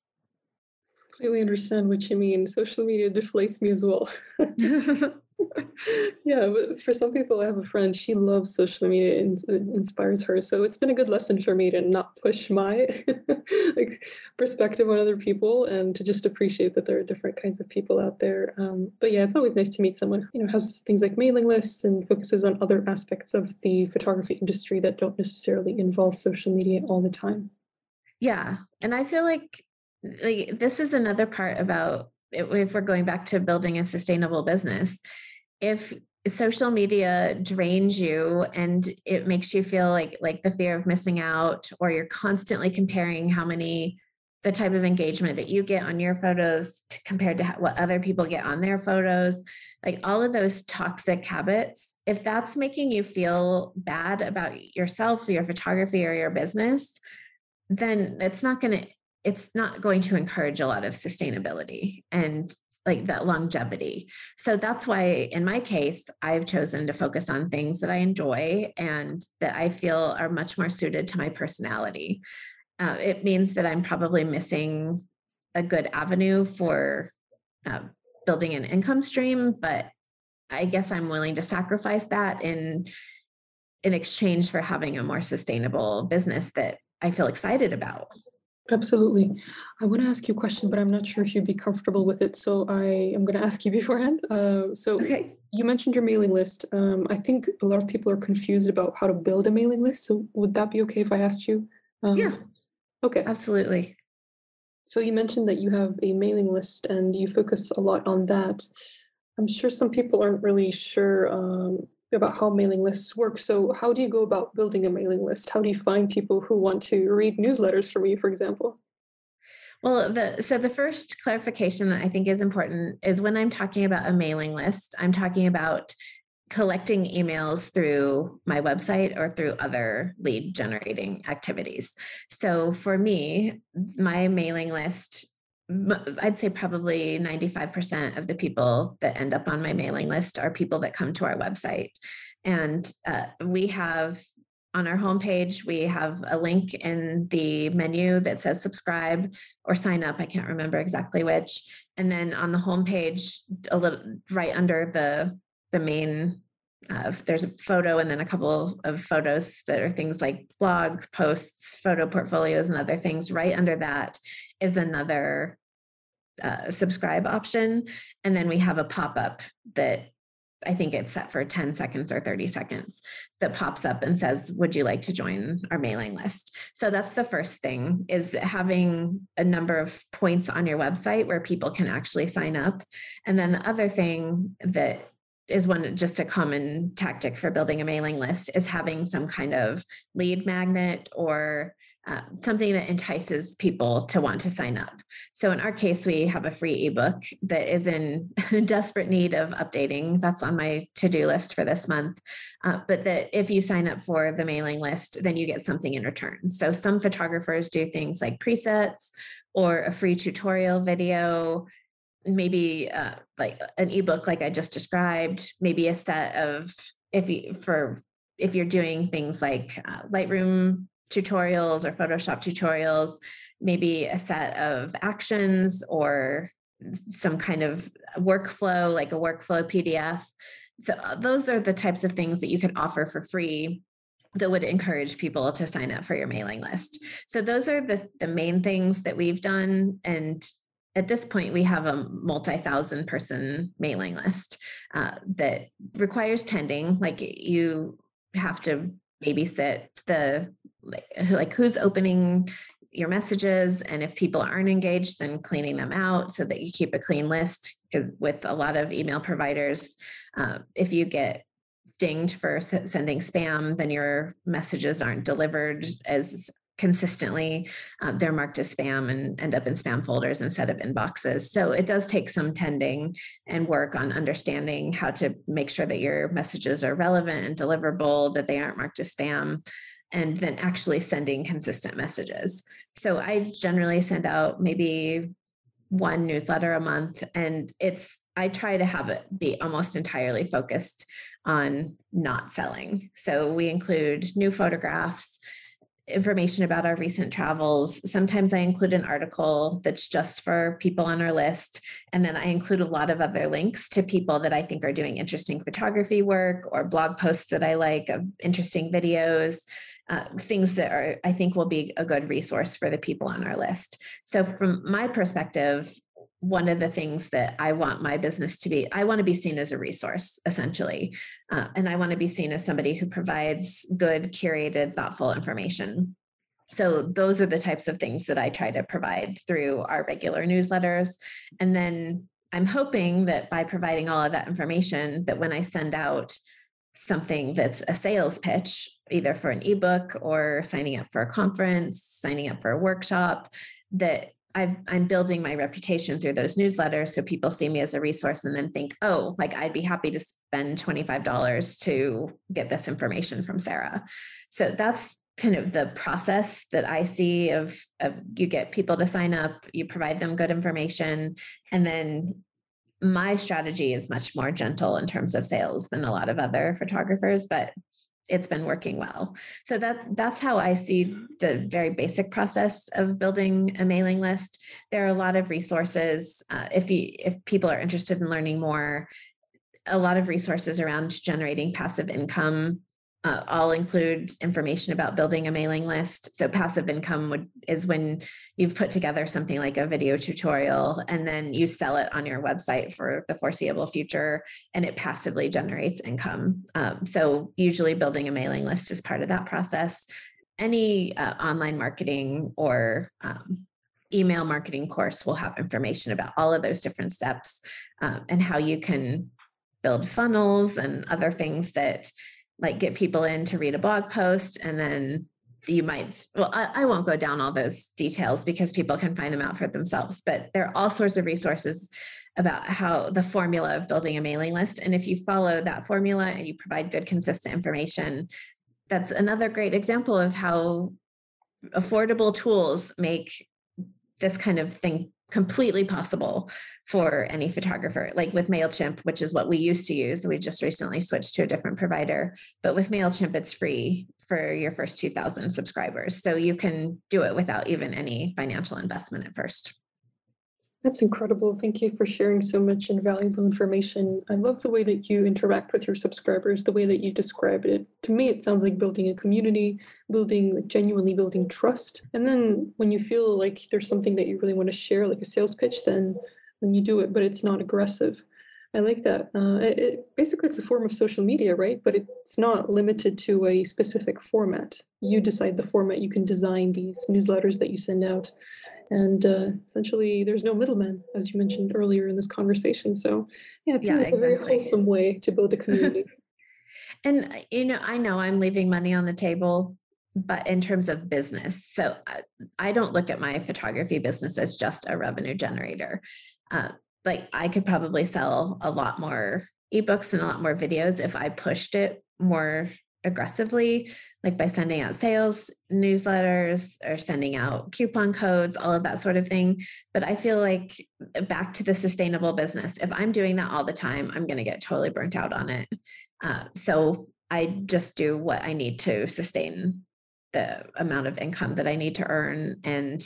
Completely understand what you mean. Social media deflates me as well. yeah, but for some people, I have a friend, she loves social media and it inspires her. So it's been a good lesson for me to not push my like perspective on other people and to just appreciate that there are different kinds of people out there. Um, but yeah, it's always nice to meet someone who you know has things like mailing lists and focuses on other aspects of the photography industry that don't necessarily involve social media all the time. Yeah, and I feel like like this is another part about if we're going back to building a sustainable business if social media drains you and it makes you feel like like the fear of missing out or you're constantly comparing how many the type of engagement that you get on your photos to, compared to what other people get on their photos like all of those toxic habits, if that's making you feel bad about yourself, your photography, or your business, then it's not going to it's not going to encourage a lot of sustainability. And like that longevity. So that's why, in my case, I've chosen to focus on things that I enjoy and that I feel are much more suited to my personality. Uh, it means that I'm probably missing a good avenue for uh, building an income stream, but I guess I'm willing to sacrifice that in in exchange for having a more sustainable business that I feel excited about. Absolutely. I want to ask you a question, but I'm not sure if you'd be comfortable with it. So I am going to ask you beforehand. Uh, so okay. you mentioned your mailing list. Um, I think a lot of people are confused about how to build a mailing list. So would that be okay if I asked you? Um, yeah. Okay. Absolutely. So you mentioned that you have a mailing list and you focus a lot on that. I'm sure some people aren't really sure um, about how mailing lists work. So, how do you go about building a mailing list? How do you find people who want to read newsletters from you, for example? Well, the so the first clarification that I think is important is when I'm talking about a mailing list, I'm talking about collecting emails through my website or through other lead generating activities. So for me, my mailing list I'd say probably 95% of the people that end up on my mailing list are people that come to our website. And uh, we have on our homepage, we have a link in the menu that says subscribe or sign up. I can't remember exactly which. And then on the homepage, a little right under the the main uh, there's a photo and then a couple of photos that are things like blogs, posts, photo portfolios, and other things. Right under that is another uh, subscribe option. And then we have a pop up that I think it's set for 10 seconds or 30 seconds that pops up and says, Would you like to join our mailing list? So that's the first thing is having a number of points on your website where people can actually sign up. And then the other thing that is one just a common tactic for building a mailing list is having some kind of lead magnet or uh, something that entices people to want to sign up. So in our case, we have a free ebook that is in desperate need of updating. That's on my to-do list for this month. Uh, but that if you sign up for the mailing list, then you get something in return. So some photographers do things like presets or a free tutorial video maybe uh, like an ebook like i just described maybe a set of if you for if you're doing things like uh, lightroom tutorials or Photoshop tutorials, maybe a set of actions or some kind of workflow, like a workflow PDF. So, uh, those are the types of things that you can offer for free that would encourage people to sign up for your mailing list. So, those are the, the main things that we've done. And at this point, we have a multi thousand person mailing list uh, that requires tending. Like, you have to babysit the like, who's opening your messages and if people aren't engaged then cleaning them out so that you keep a clean list because with a lot of email providers uh, if you get dinged for sending spam then your messages aren't delivered as consistently uh, they're marked as spam and end up in spam folders instead of inboxes so it does take some tending and work on understanding how to make sure that your messages are relevant and deliverable that they aren't marked as spam and then actually sending consistent messages. So I generally send out maybe one newsletter a month and it's I try to have it be almost entirely focused on not selling. So we include new photographs, information about our recent travels. Sometimes I include an article that's just for people on our list. And then I include a lot of other links to people that I think are doing interesting photography work or blog posts that I like of interesting videos uh, things that are I think will be a good resource for the people on our list. So from my perspective, one of the things that I want my business to be, I want to be seen as a resource, essentially. Uh, and I want to be seen as somebody who provides good, curated, thoughtful information. So, those are the types of things that I try to provide through our regular newsletters. And then I'm hoping that by providing all of that information, that when I send out something that's a sales pitch, either for an ebook or signing up for a conference, signing up for a workshop, that i am building my reputation through those newsletters. So people see me as a resource and then think, oh, like I'd be happy to spend $25 to get this information from Sarah. So that's kind of the process that I see of, of you get people to sign up, you provide them good information, and then my strategy is much more gentle in terms of sales than a lot of other photographers, but it's been working well. So that that's how I see the very basic process of building a mailing list. There are a lot of resources. Uh, if you if people are interested in learning more, a lot of resources around generating passive income uh, I'll include information about building a mailing list. So passive income would is when you've put together something like a video tutorial and then you sell it on your website for the foreseeable future and it passively generates income. Um, so usually building a mailing list is part of that process. Any uh, online marketing or um, email marketing course will have information about all of those different steps uh, and how you can build funnels and other things that like get people in to read a blog post and then you might well I, I, won't go down all those details because people can find them out for themselves but there are all sorts of resources about how the formula of building a mailing list and if you follow that formula and you provide good consistent information that's another great example of how affordable tools make this kind of thing completely possible for any photographer. Like with MailChimp, which is what we used to use, we just recently switched to a different provider. But with MailChimp, it's free for your first 2,000 subscribers. So you can do it without even any financial investment at first. That's incredible. Thank you for sharing so much invaluable information. I love the way that you interact with your subscribers, the way that you describe it. To me, it sounds like building a community, building, genuinely building trust. And then when you feel like there's something that you really want to share, like a sales pitch, then then you do it, but it's not aggressive. I like that. Uh, it, basically, it's a form of social media, right? But it's not limited to a specific format. You decide the format. You can design these newsletters that you send out and uh, essentially there's no middleman as you mentioned earlier in this conversation. So yeah it's yeah, exactly. a very wholesome way to build a community. And uh, you know i know i'm leaving money on the table but in terms of business so I, uh, I don't look at my photography business as just a revenue generator. Uh, like i could probably sell a lot more ebooks and a lot more videos if i pushed it more aggressively like by sending out sales newsletters or sending out coupon codes, all of that sort of thing. But I feel like back to the sustainable business, if I'm doing that all the time, I'm going to get totally burnt out on it. Uh, so I just do what I need to sustain the amount of income that I need to earn and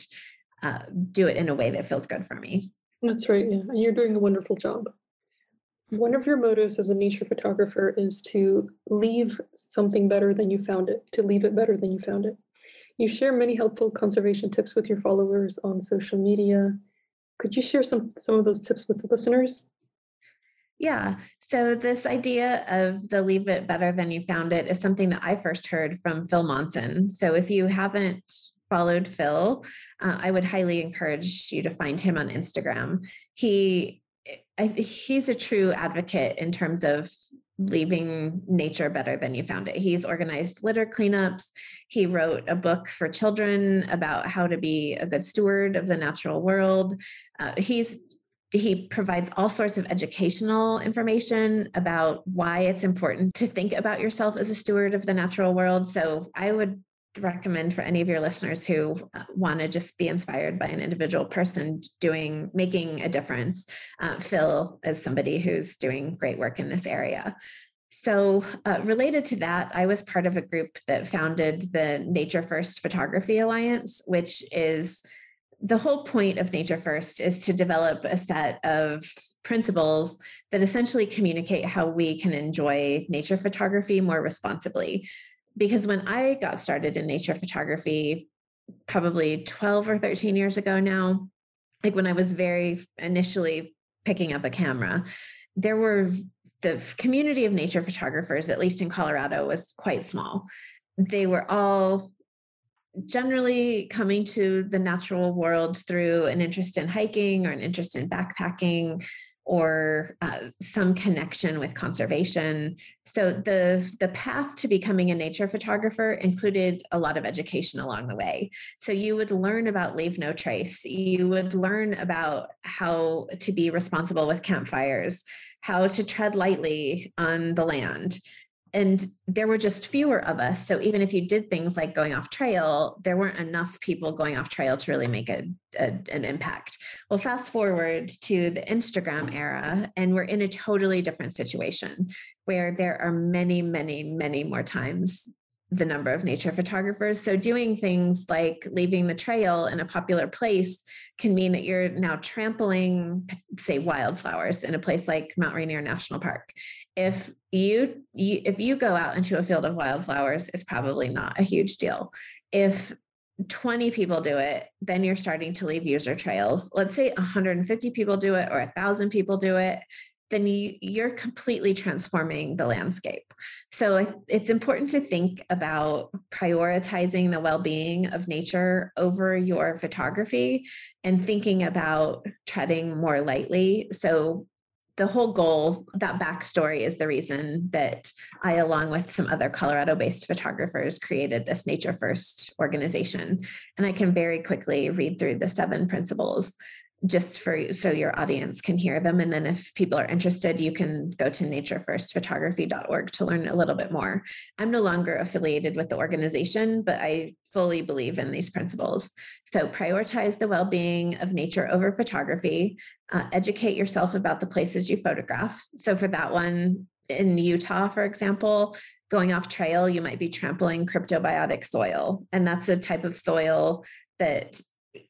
uh, do it in a way that feels good for me. That's right. Yeah. And you're doing a wonderful job. One of your motives as a nature photographer is to leave something better than you found it, to leave it better than you found it. You share many helpful conservation tips with your followers on social media. Could you share some, some of those tips with the listeners? Yeah. So, this idea of the leave it better than you found it is something that I first heard from Phil Monson. So, if you haven't followed Phil, uh, I would highly encourage you to find him on Instagram. He I, he's a true advocate in terms of leaving nature better than you found it. He's organized litter cleanups. He wrote a book for children about how to be a good steward of the natural world. Uh, he's he provides all sorts of educational information about why it's important to think about yourself as a steward of the natural world. So I would recommend for any of your listeners who uh, want to just be inspired by an individual person doing making a difference uh, phil is somebody who's doing great work in this area. So uh, related to that i was part of a group that founded the nature first photography alliance which is the whole point of nature first is to develop a set of principles that essentially communicate how we can enjoy nature photography more responsibly because when I got started in nature photography, probably 12 or 13 years ago now, like when I was very initially picking up a camera, there were the community of nature photographers, at least in Colorado, was quite small. They were all generally coming to the natural world through an interest in hiking or an interest in backpacking or uh, some connection with conservation. So the the path to becoming a nature photographer included a lot of education along the way. So you would learn about leave no trace. You would learn about how to be responsible with campfires, how to tread lightly on the land and there were just fewer of us so even if you did things like going off trail there weren't enough people going off trail to really make a, a, an impact well fast forward to the instagram era and we're in a totally different situation where there are many many many more times the number of nature photographers. So, doing things like leaving the trail in a popular place can mean that you're now trampling, say, wildflowers in a place like Mount Rainier National Park. If you, you if you go out into a field of wildflowers, it's probably not a huge deal. If 20 people do it, then you're starting to leave user trails. Let's say 150 people do it or 1,000 people do it then you, you're completely transforming the landscape. So it's important to think about prioritizing the well being of nature over your photography and thinking about treading more lightly. So the whole goal, that backstory is the reason that I, along with some other Colorado based photographers, created this Nature First organization. And I can very quickly read through the seven principles just for so your audience can hear them. And then if people are interested, you can go to naturefirstphotography.org to learn a little bit more. I'm no longer affiliated with the organization, but I fully believe in these principles. So prioritize the well-being of nature over photography, uh, educate yourself about the places you photograph. So for that one in Utah, for example, going off trail, you might be trampling cryptobiotic soil. And that's a type of soil that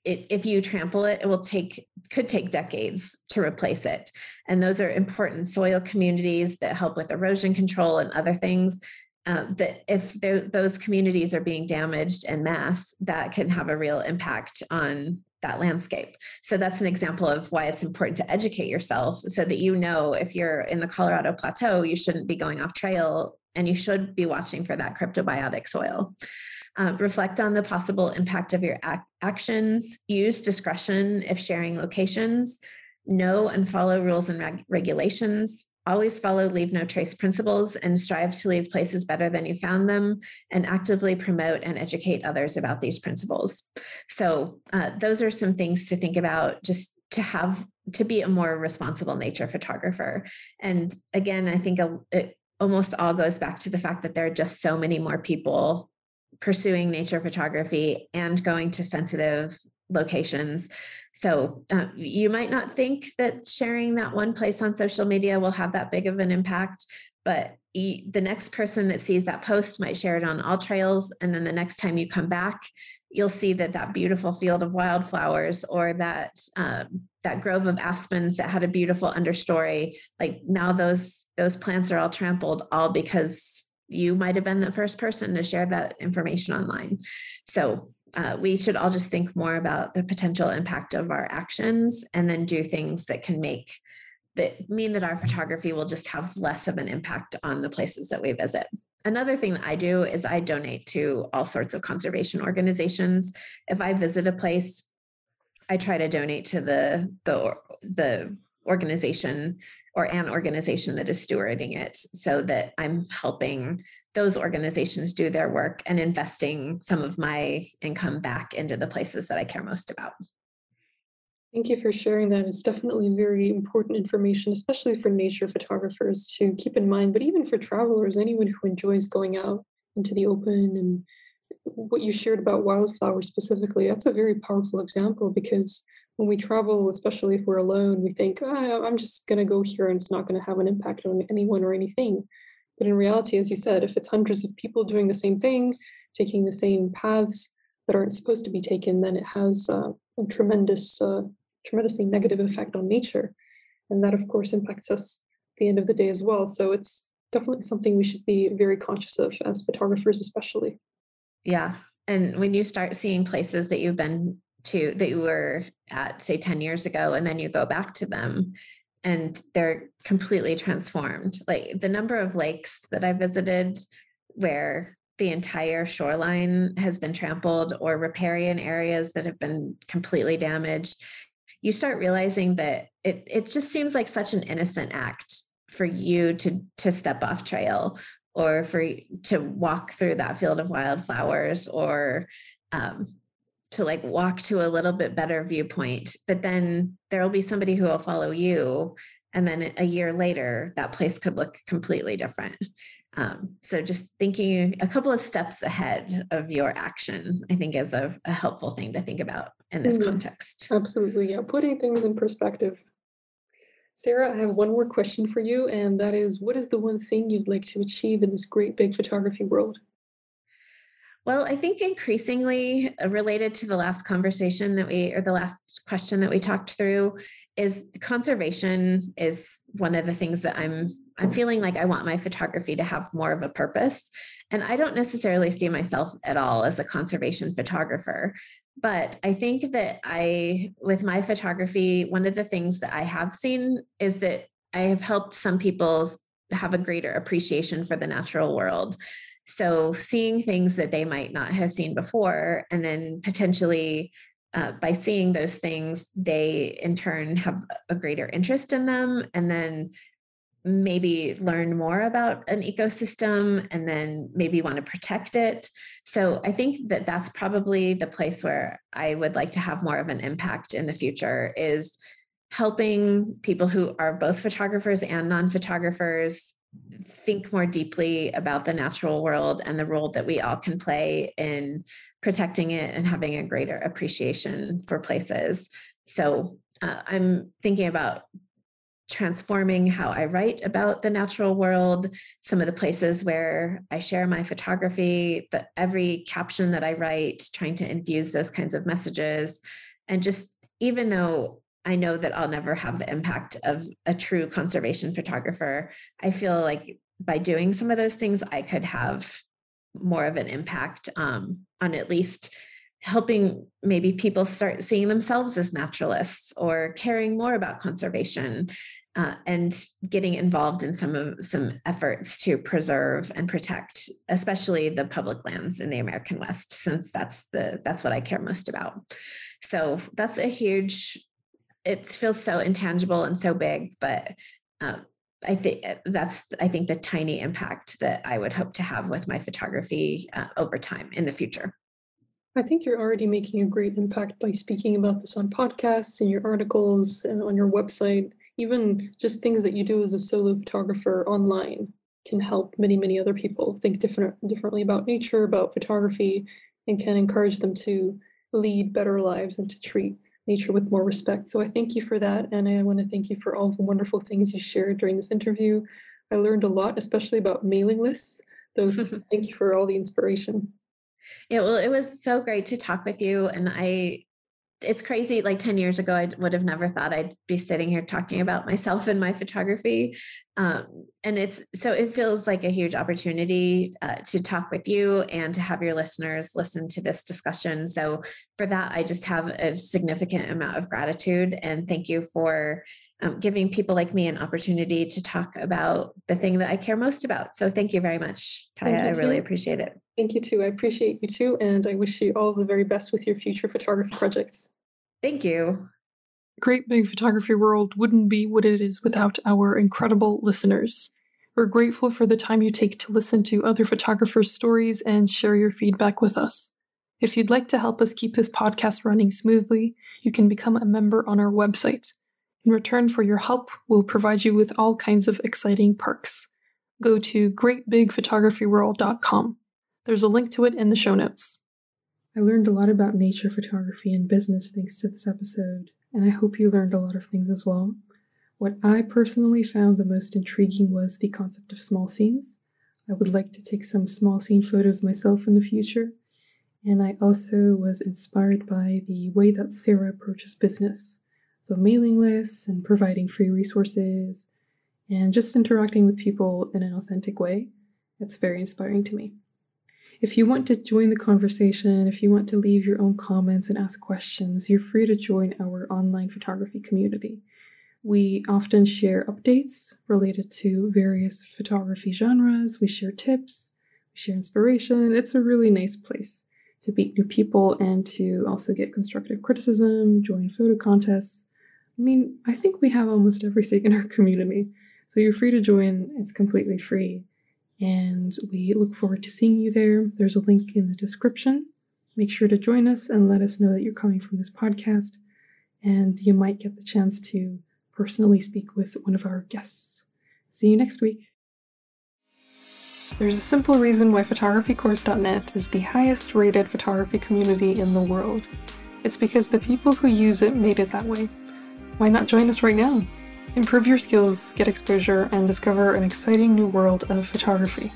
it, if you trample it, it will take could take decades to replace it. And those are important soil communities that help with erosion control and other things. Uh, that if those communities are being damaged en masse, that can have a real impact on that landscape. So that's an example of why it's important to educate yourself so that you know if you're in the Colorado Plateau, you shouldn't be going off trail and you should be watching for that cryptobiotic soil. Uh, reflect on the possible impact of your ac- actions. Use discretion if sharing locations. Know and follow rules and reg- regulations. Always follow leave no trace principles and strive to leave places better than you found them and actively promote and educate others about these principles. So, uh, those are some things to think about just to have to be a more responsible nature photographer. And again, I think it almost all goes back to the fact that there are just so many more people pursuing nature photography and going to sensitive locations. So uh, you might not think that sharing that one place on social media will have that big of an impact, but the next person that sees that post might share it on AllTrails. And then the next time you come back, you'll see that that beautiful field of wildflowers or that um, that grove of aspens that had a beautiful understory, like now those those plants are all trampled all because you might have been the first person to share that information online. So uh, we should all just think more about the potential impact of our actions and then do things that can make that mean that our photography will just have less of an impact on the places that we visit. Another thing that I do is I donate to all sorts of conservation organizations. If I visit a place, I try to donate to the the the organization or an organization that is stewarding it so that I'm helping those organizations do their work and investing some of my income back into the places that I care most about. Thank you for sharing that. It's definitely very important information, especially for nature photographers to keep in mind, but even for travelers, anyone who enjoys going out into the open and what you shared about wildflowers specifically, that's a very powerful example because when we travel, especially if we're alone, we think, oh, I'm just going to go here and it's not going to have an impact on anyone or anything. But in reality, as you said, if it's hundreds of people doing the same thing, taking the same paths that aren't supposed to be taken, then it has uh, a tremendous, uh, tremendously negative effect on nature. And that, of course, impacts us at the end of the day as well. So it's definitely something we should be very conscious of as photographers, especially. Yeah. And when you start seeing places that you've been to that you were at say 10 years ago and then you go back to them and they're completely transformed. Like the number of lakes that i visited where the entire shoreline has been trampled or riparian areas that have been completely damaged you start realizing that it it just seems like such an innocent act for you to to step off trail or for to walk through that field of wildflowers or um, to like walk to a little bit better viewpoint but then there will be somebody who will follow you and then a year later that place could look completely different um, so just thinking a couple of steps ahead of your action i think is a, a helpful thing to think about in this mm-hmm. context absolutely yeah putting things in perspective Sarah, I have one more question for you, and that is what is the one thing you'd like to achieve in this great big photography world? Well, I think increasingly uh, related to the last conversation that we, or the last question that we talked through, is conservation is one of the things that I'm I'm feeling like I want my photography to have more of a purpose. And I don't necessarily see myself at all as a conservation photographer. But I think that I, with my photography, one of the things that I have seen is that I have helped some people have a greater appreciation for the natural world. So seeing things that they might not have seen before, and then potentially uh, by seeing those things, they in turn have a greater interest in them. And then maybe learn more about an ecosystem and then maybe want to protect it. So I think that that's probably the place where I would like to have more of an impact in the future is helping people who are both photographers and non-photographers think more deeply about the natural world and the role that we all can play in protecting it and having a greater appreciation for places. So uh, I'm thinking about transforming how I write about the natural world, some of the places where I share my photography, the, every caption that I write, trying to infuse those kinds of messages. And just even though I know that I'll never have the impact of a true conservation photographer, I feel like by doing some of those things, I could have more of an impact um, on at least helping maybe people start seeing themselves as naturalists or caring more about conservation uh, and getting involved in some of some efforts to preserve and protect especially the public lands in the american west since that's the that's what i care most about. So that's a huge it feels so intangible and so big but uh, I think that's I think the tiny impact that I would hope to have with my photography uh, over time in the future. I think you're already making a great impact by speaking about this on podcasts and your articles and on your website. Even just things that you do as a solo photographer online can help many, many other people think different differently about nature, about photography, and can encourage them to lead better lives and to treat nature with more respect. So I thank you for that. And I want to thank you for all the wonderful things you shared during this interview. I learned a lot, especially about mailing lists. So thank you for all the inspiration. Yeah, well, it was so great to talk with you. And I, it's crazy. Like 10 years ago, I would have never thought I'd be sitting here talking about myself and my photography. Um, and it's so it feels like a huge opportunity uh, to talk with you and to have your listeners listen to this discussion. So, for that, I just have a significant amount of gratitude and thank you for um, giving people like me an opportunity to talk about the thing that I care most about. So thank you very much, Kaya. I really appreciate it. Thank you too. I appreciate you too. And I wish you all the very best with your future photography projects. Thank you. Great Big Photography World wouldn't be what it is without our incredible listeners. We're grateful for the time you take to listen to other photographers' stories and share your feedback with us. If you'd like to help us keep this podcast running smoothly, you can become a member on our website. In return for your help, we'll provide you with all kinds of exciting perks. Go to greatbigphotographyworld.com. There's a link to it in the show notes. I learned a lot about nature photography and business thanks to this episode, and I hope you learned a lot of things as well. What I personally found the most intriguing was the concept of small scenes. I would like to take some small scene photos myself in the future, and I also was inspired by the way that Sarah approaches business. So, mailing lists and providing free resources and just interacting with people in an authentic way. It's very inspiring to me. If you want to join the conversation, if you want to leave your own comments and ask questions, you're free to join our online photography community. We often share updates related to various photography genres, we share tips, we share inspiration. It's a really nice place to meet new people and to also get constructive criticism, join photo contests, I mean, I think we have almost everything in our community, so you're free to join. It's completely free. And we look forward to seeing you there. There's a link in the description. Make sure to join us and let us know that you're coming from this podcast. And you might get the chance to personally speak with one of our guests. See you next week. There's a simple reason why photographycourse.net is the highest rated photography community in the world. It's because the people who use it made it that way. Why not join us right now? Improve your skills, get exposure, and discover an exciting new world of photography.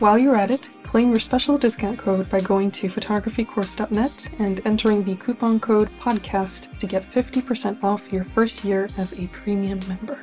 While you're at it, claim your special discount code by going to photographycourse.net and entering the coupon code PODCAST to get 50% off your first year as a premium member.